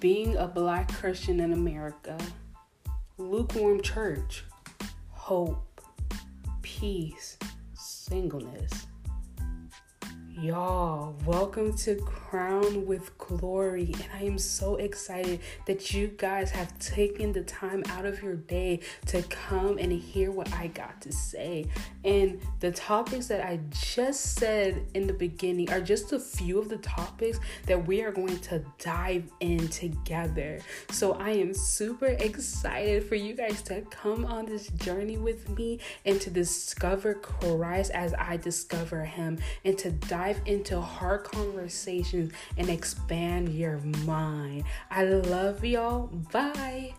being a black Christian in America, lukewarm church, hope, peace, singleness. Y'all, welcome to Crown with Glory. And I am so excited that you guys have taken the time out of your day to come and hear what I got to say. And the topics that I just said in the beginning are just a few of the topics that we are going to dive in together. So I am super excited for you guys to come on this journey with me and to discover Christ as I discover Him and to dive dive into hard conversations and expand your mind. I love y'all. Bye.